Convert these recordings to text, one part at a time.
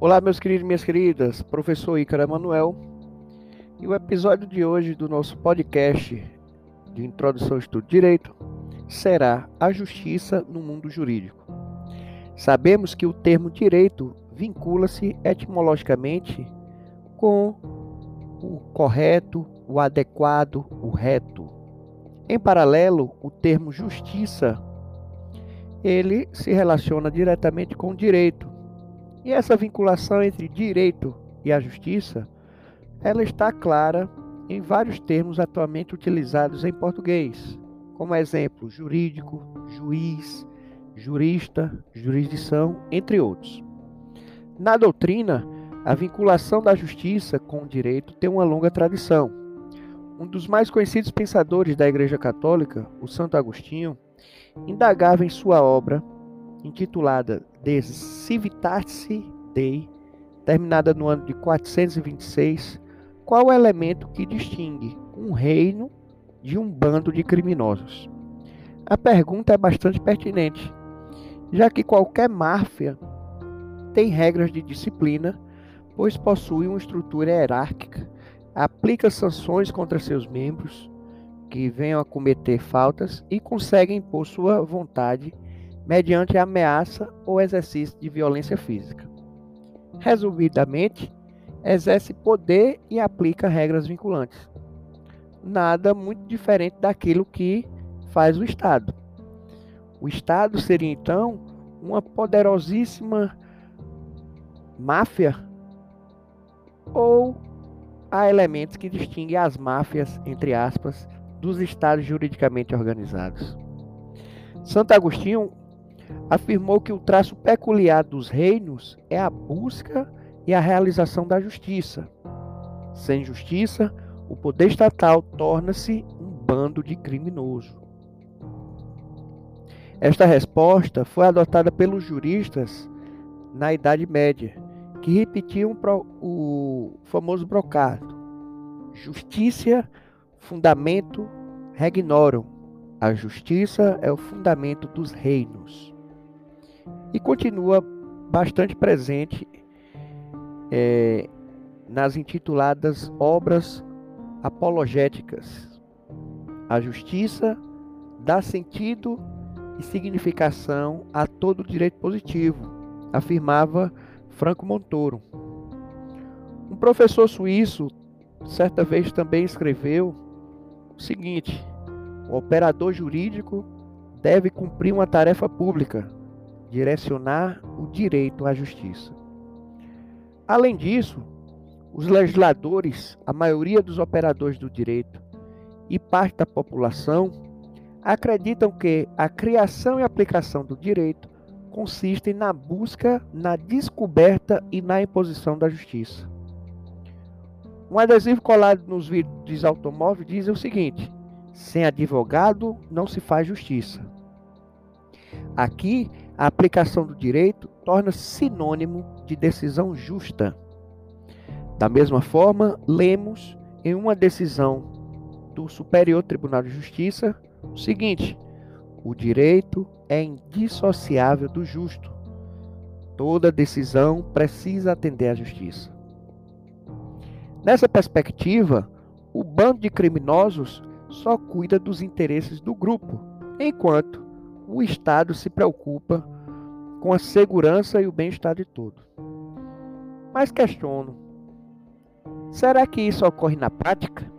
Olá, meus queridos e minhas queridas, professor Ícaro Emanuel. E o episódio de hoje do nosso podcast de Introdução ao Estudo de Direito será a justiça no mundo jurídico. Sabemos que o termo direito vincula-se etimologicamente com o correto, o adequado, o reto. Em paralelo, o termo justiça ele se relaciona diretamente com o direito. E essa vinculação entre direito e a justiça, ela está clara em vários termos atualmente utilizados em português, como exemplo jurídico, juiz, jurista, jurisdição, entre outros. Na doutrina, a vinculação da justiça com o direito tem uma longa tradição. Um dos mais conhecidos pensadores da Igreja Católica, o Santo Agostinho, indagava em sua obra, intitulada De Dei, terminada no ano de 426, qual o elemento que distingue um reino de um bando de criminosos. A pergunta é bastante pertinente, já que qualquer máfia tem regras de disciplina, pois possui uma estrutura hierárquica, aplica sanções contra seus membros, que venham a cometer faltas e conseguem impor sua vontade mediante ameaça ou exercício de violência física. Resumidamente, exerce poder e aplica regras vinculantes. Nada muito diferente daquilo que faz o Estado. O Estado seria então uma poderosíssima máfia ou há elementos que distinguem as máfias, entre aspas, dos estados juridicamente organizados. Santo Agostinho afirmou que o traço peculiar dos reinos é a busca e a realização da justiça. Sem justiça, o poder estatal torna-se um bando de criminoso. Esta resposta foi adotada pelos juristas na Idade Média, que repetiam o famoso brocado: justiça fundamento regnorum. A justiça é o fundamento dos reinos. E continua bastante presente é, nas intituladas obras apologéticas. A justiça dá sentido e significação a todo direito positivo, afirmava Franco Montoro. Um professor suíço certa vez também escreveu o seguinte: o operador jurídico deve cumprir uma tarefa pública, direcionar o direito à justiça. Além disso, os legisladores, a maioria dos operadores do direito e parte da população acreditam que a criação e aplicação do direito consistem na busca, na descoberta e na imposição da justiça. Um adesivo colado nos vidros de automóvel diz o seguinte: sem advogado não se faz justiça. Aqui, a aplicação do direito torna-se sinônimo de decisão justa. Da mesma forma, lemos em uma decisão do Superior Tribunal de Justiça o seguinte: o direito é indissociável do justo. Toda decisão precisa atender à justiça. Nessa perspectiva, o bando de criminosos só cuida dos interesses do grupo, enquanto o Estado se preocupa com a segurança e o bem-estar de todos. Mas questiono: será que isso ocorre na prática?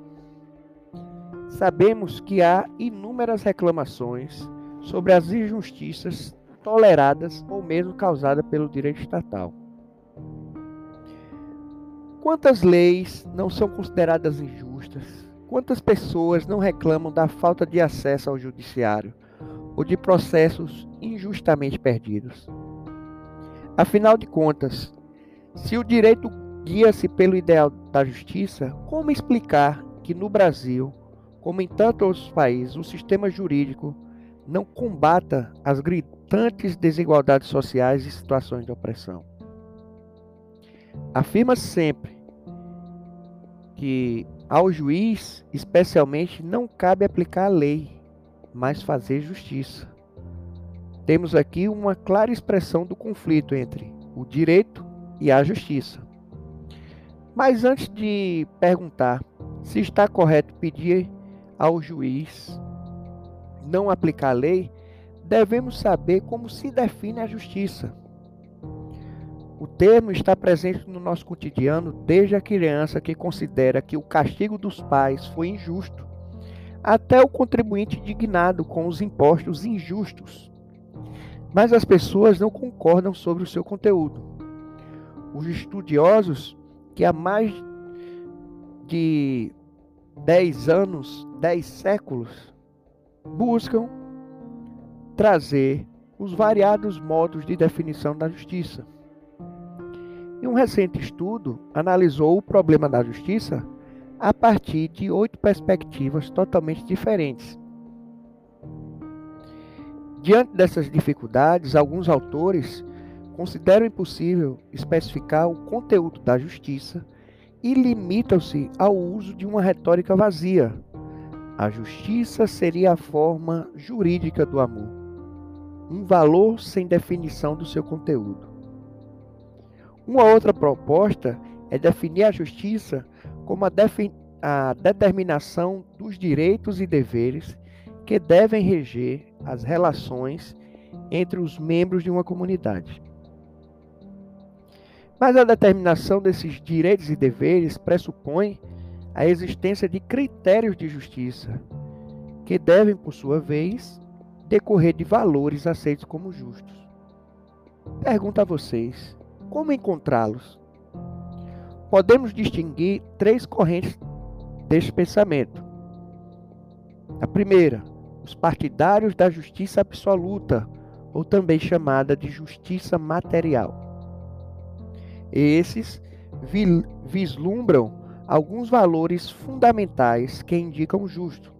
Sabemos que há inúmeras reclamações sobre as injustiças toleradas ou mesmo causadas pelo direito estatal. Quantas leis não são consideradas injustas? Quantas pessoas não reclamam da falta de acesso ao judiciário ou de processos injustamente perdidos? Afinal de contas, se o direito guia-se pelo ideal da justiça, como explicar que no Brasil, como em tantos outros países, o sistema jurídico não combata as gritantes desigualdades sociais e situações de opressão? Afirma sempre que ao juiz, especialmente, não cabe aplicar a lei, mas fazer justiça. Temos aqui uma clara expressão do conflito entre o direito e à justiça. Mas antes de perguntar se está correto pedir ao juiz não aplicar a lei, devemos saber como se define a justiça. O termo está presente no nosso cotidiano desde a criança que considera que o castigo dos pais foi injusto, até o contribuinte indignado com os impostos injustos. Mas as pessoas não concordam sobre o seu conteúdo. Os estudiosos que há mais de 10 anos, 10 séculos, buscam trazer os variados modos de definição da justiça. E um recente estudo analisou o problema da justiça a partir de oito perspectivas totalmente diferentes. Diante dessas dificuldades, alguns autores consideram impossível especificar o conteúdo da justiça e limitam-se ao uso de uma retórica vazia. A justiça seria a forma jurídica do amor, um valor sem definição do seu conteúdo. Uma outra proposta é definir a justiça como a, a determinação dos direitos e deveres que devem reger as relações entre os membros de uma comunidade. Mas a determinação desses direitos e deveres pressupõe a existência de critérios de justiça, que devem, por sua vez, decorrer de valores aceitos como justos. Pergunto a vocês: como encontrá-los? Podemos distinguir três correntes deste pensamento. A primeira, os partidários da justiça absoluta, ou também chamada de justiça material. Esses vislumbram alguns valores fundamentais que indicam o justo.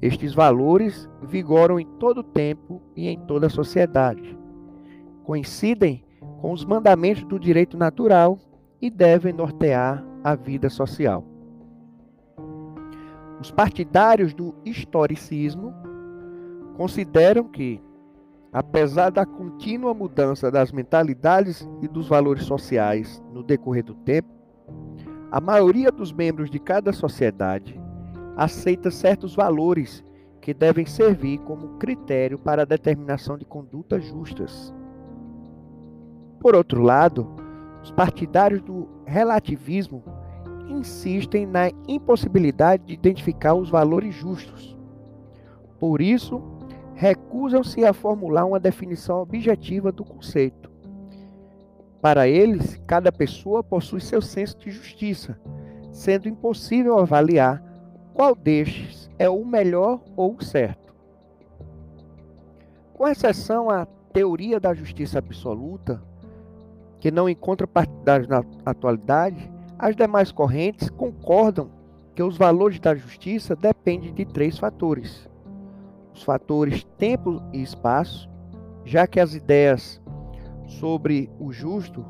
Estes valores vigoram em todo o tempo e em toda a sociedade. Coincidem com os mandamentos do direito natural e devem nortear a vida social. Os partidários do historicismo consideram que, apesar da contínua mudança das mentalidades e dos valores sociais no decorrer do tempo, a maioria dos membros de cada sociedade aceita certos valores que devem servir como critério para a determinação de condutas justas. Por outro lado, os partidários do relativismo insistem na impossibilidade de identificar os valores justos. Por isso, recusam-se a formular uma definição objetiva do conceito. Para eles, cada pessoa possui seu senso de justiça, sendo impossível avaliar qual destes é o melhor ou o certo. Com exceção à teoria da justiça absoluta, que não encontra partidários na atualidade, as demais correntes concordam que os valores da justiça dependem de três fatores: os fatores tempo e espaço, já que as ideias sobre o justo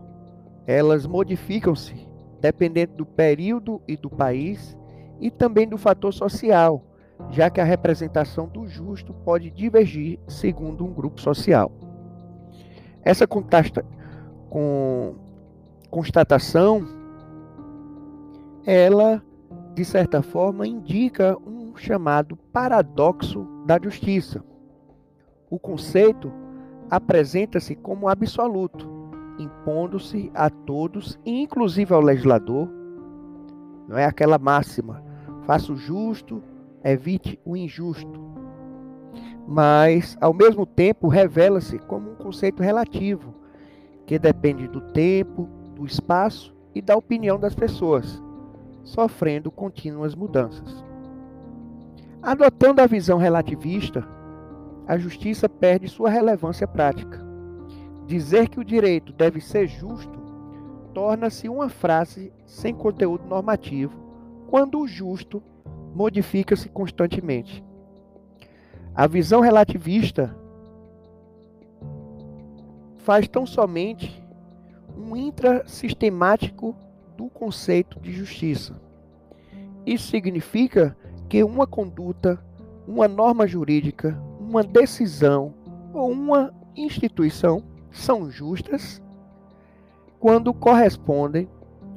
elas modificam-se dependendo do período e do país e também do fator social, já que a representação do justo pode divergir segundo um grupo social. Essa com constatação, ela, de certa forma, indica um chamado paradoxo da justiça. O conceito apresenta-se como absoluto, impondo-se a todos, inclusive ao legislador. Não é aquela máxima: faça o justo, evite o injusto. Mas, ao mesmo tempo, revela-se como um conceito relativo, que depende do tempo, do espaço e da opinião das pessoas, sofrendo contínuas mudanças. Adotando a visão relativista, a justiça perde sua relevância prática. Dizer que o direito deve ser justo torna-se uma frase sem conteúdo normativo, quando o justo modifica-se constantemente. A visão relativista faz tão somente um intrasistemático do conceito de justiça. Isso significa que uma conduta, uma norma jurídica, uma decisão ou uma instituição são justas quando correspondem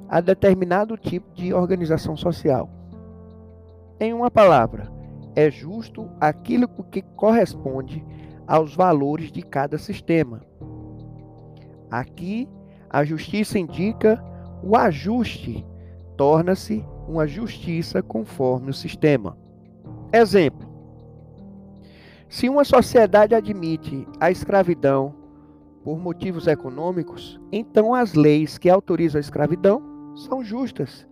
a determinado tipo de organização social. Em uma palavra, é justo aquilo que corresponde aos valores de cada sistema. Aqui, a justiça indica o ajuste, torna-se uma justiça conforme o sistema. Exemplo: se uma sociedade admite a escravidão por motivos econômicos, então as leis que autorizam a escravidão são justas,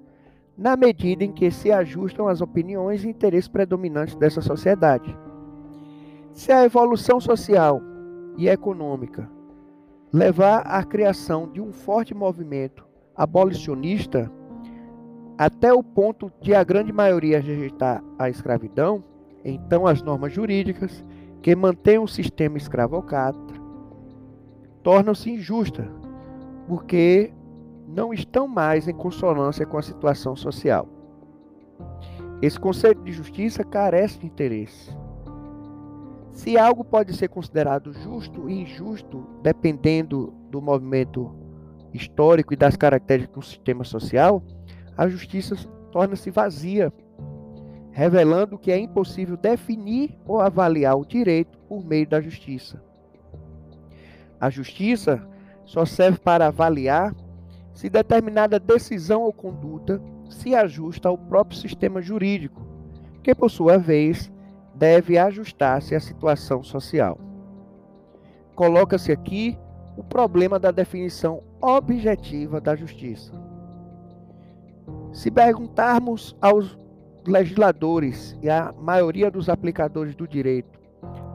na medida em que se ajustam às opiniões e interesses predominantes dessa sociedade. Se a evolução social e econômica levar à criação de um forte movimento abolicionista, até o ponto de a grande maioria rejeitar a escravidão, então as normas jurídicas que mantêm o sistema escravocrata tornam-se injustas, porque não estão mais em consonância com a situação social. Esse conceito de justiça carece de interesse. Se algo pode ser considerado justo e injusto, dependendo do movimento histórico e das características do sistema social, a justiça torna-se vazia, revelando que é impossível definir ou avaliar o direito por meio da justiça. A justiça só serve para avaliar se determinada decisão ou conduta se ajusta ao próprio sistema jurídico, que por sua vez deve ajustar-se à situação social. Coloca-se aqui o problema da definição objetiva da justiça. Se perguntarmos aos legisladores e à maioria dos aplicadores do direito,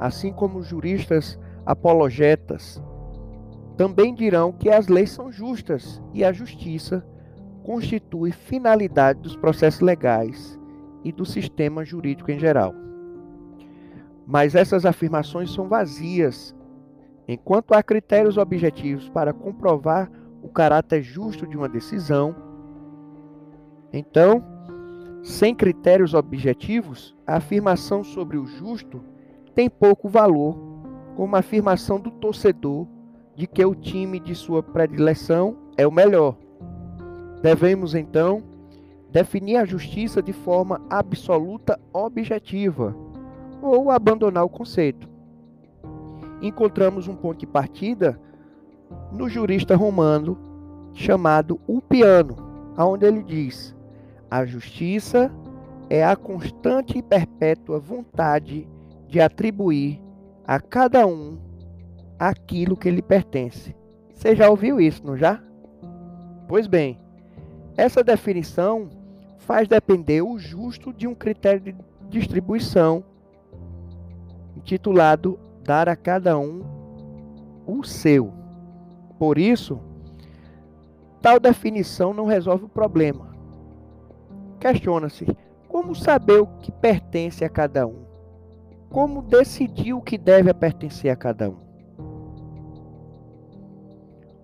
assim como juristas apologetas, também dirão que as leis são justas e a justiça constitui finalidade dos processos legais e do sistema jurídico em geral. Mas essas afirmações são vazias, enquanto há critérios objetivos para comprovar o caráter justo de uma decisão. Então, sem critérios objetivos, a afirmação sobre o justo tem pouco valor, como a afirmação do torcedor de que o time de sua predileção é o melhor. Devemos então definir a justiça de forma absoluta objetiva ou abandonar o conceito. Encontramos um ponto de partida no jurista romano chamado Ulpiano, onde ele diz: a justiça é a constante e perpétua vontade de atribuir a cada um aquilo que lhe pertence. Você já ouviu isso, não já? Pois bem, essa definição faz depender o justo de um critério de distribuição intitulado dar a cada um o seu. Por isso, tal definição não resolve o problema. Questiona-se como saber o que pertence a cada um? Como decidir o que deve pertencer a cada um?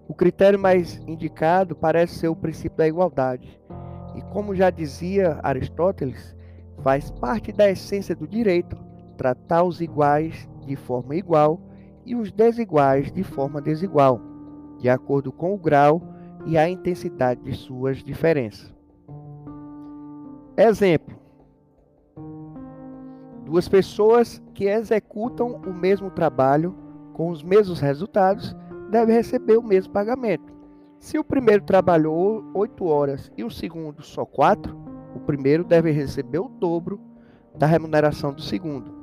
O critério mais indicado parece ser o princípio da igualdade. E como já dizia Aristóteles, faz parte da essência do direito tratar os iguais de forma igual e os desiguais de forma desigual, de acordo com o grau e a intensidade de suas diferenças. Exemplo: duas pessoas que executam o mesmo trabalho com os mesmos resultados deve receber o mesmo pagamento. Se o primeiro trabalhou 8 horas e o segundo só 4, o primeiro deve receber o dobro da remuneração do segundo.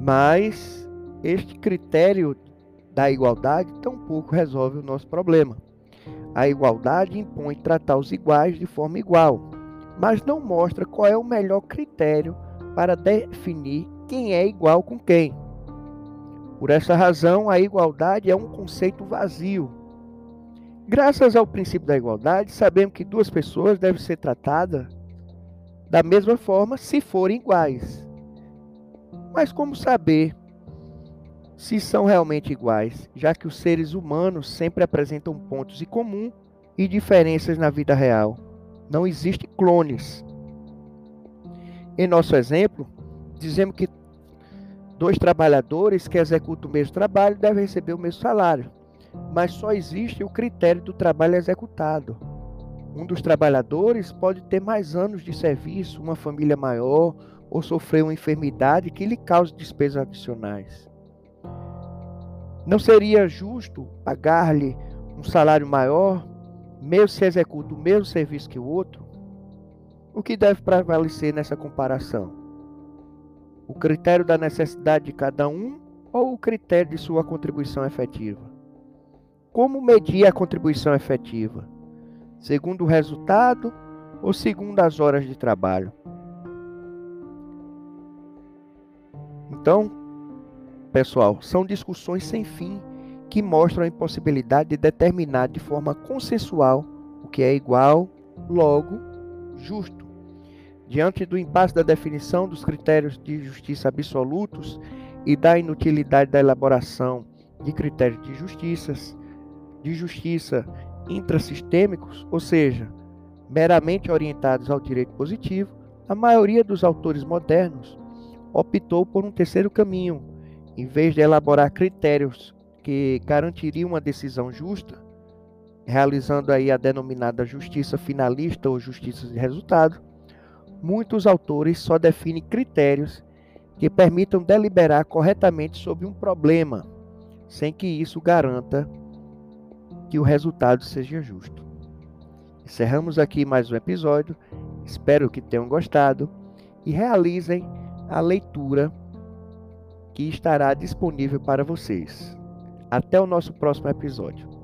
Mas este critério da igualdade tampouco resolve o nosso problema. A igualdade impõe tratar os iguais de forma igual, mas não mostra qual é o melhor critério para definir quem é igual com quem. Por essa razão, a igualdade é um conceito vazio. Graças ao princípio da igualdade, sabemos que duas pessoas devem ser tratadas da mesma forma se forem iguais. Mas como saber se são realmente iguais, já que os seres humanos sempre apresentam pontos em comum e diferenças na vida real? Não existem clones. Em nosso exemplo, dizemos que Dois trabalhadores que executam o mesmo trabalho devem receber o mesmo salário. mas só existe o critério do trabalho executado. Um dos trabalhadores pode ter mais anos de serviço, uma família maior ou sofrer uma enfermidade que lhe cause despesas adicionais. Não seria justo pagar-lhe um salário maior, mesmo se executa o mesmo serviço que o outro? O que deve prevalecer nessa comparação? O critério da necessidade de cada um ou o critério de sua contribuição efetiva? Como medir a contribuição efetiva? Segundo o resultado ou segundo as horas de trabalho? Então, pessoal, são discussões sem fim que mostram a impossibilidade de determinar de forma consensual o que é igual, logo, justo. Diante do impasse da definição dos critérios de justiça absolutos e da inutilidade da elaboração de critérios de justiça, de justiça intrasistêmicos, ou seja, meramente orientados ao direito positivo, a maioria dos autores modernos optou por um terceiro caminho, em vez de elaborar critérios que garantiriam uma decisão justa, realizando aí a denominada justiça finalista ou justiça de resultado, muitos autores só definem critérios que permitam deliberar corretamente sobre um problema, sem que isso garanta que o resultado seja justo. Encerramos aqui mais um episódio. Espero que tenham gostado e realizem a leitura que estará disponível para vocês. Até o nosso próximo episódio.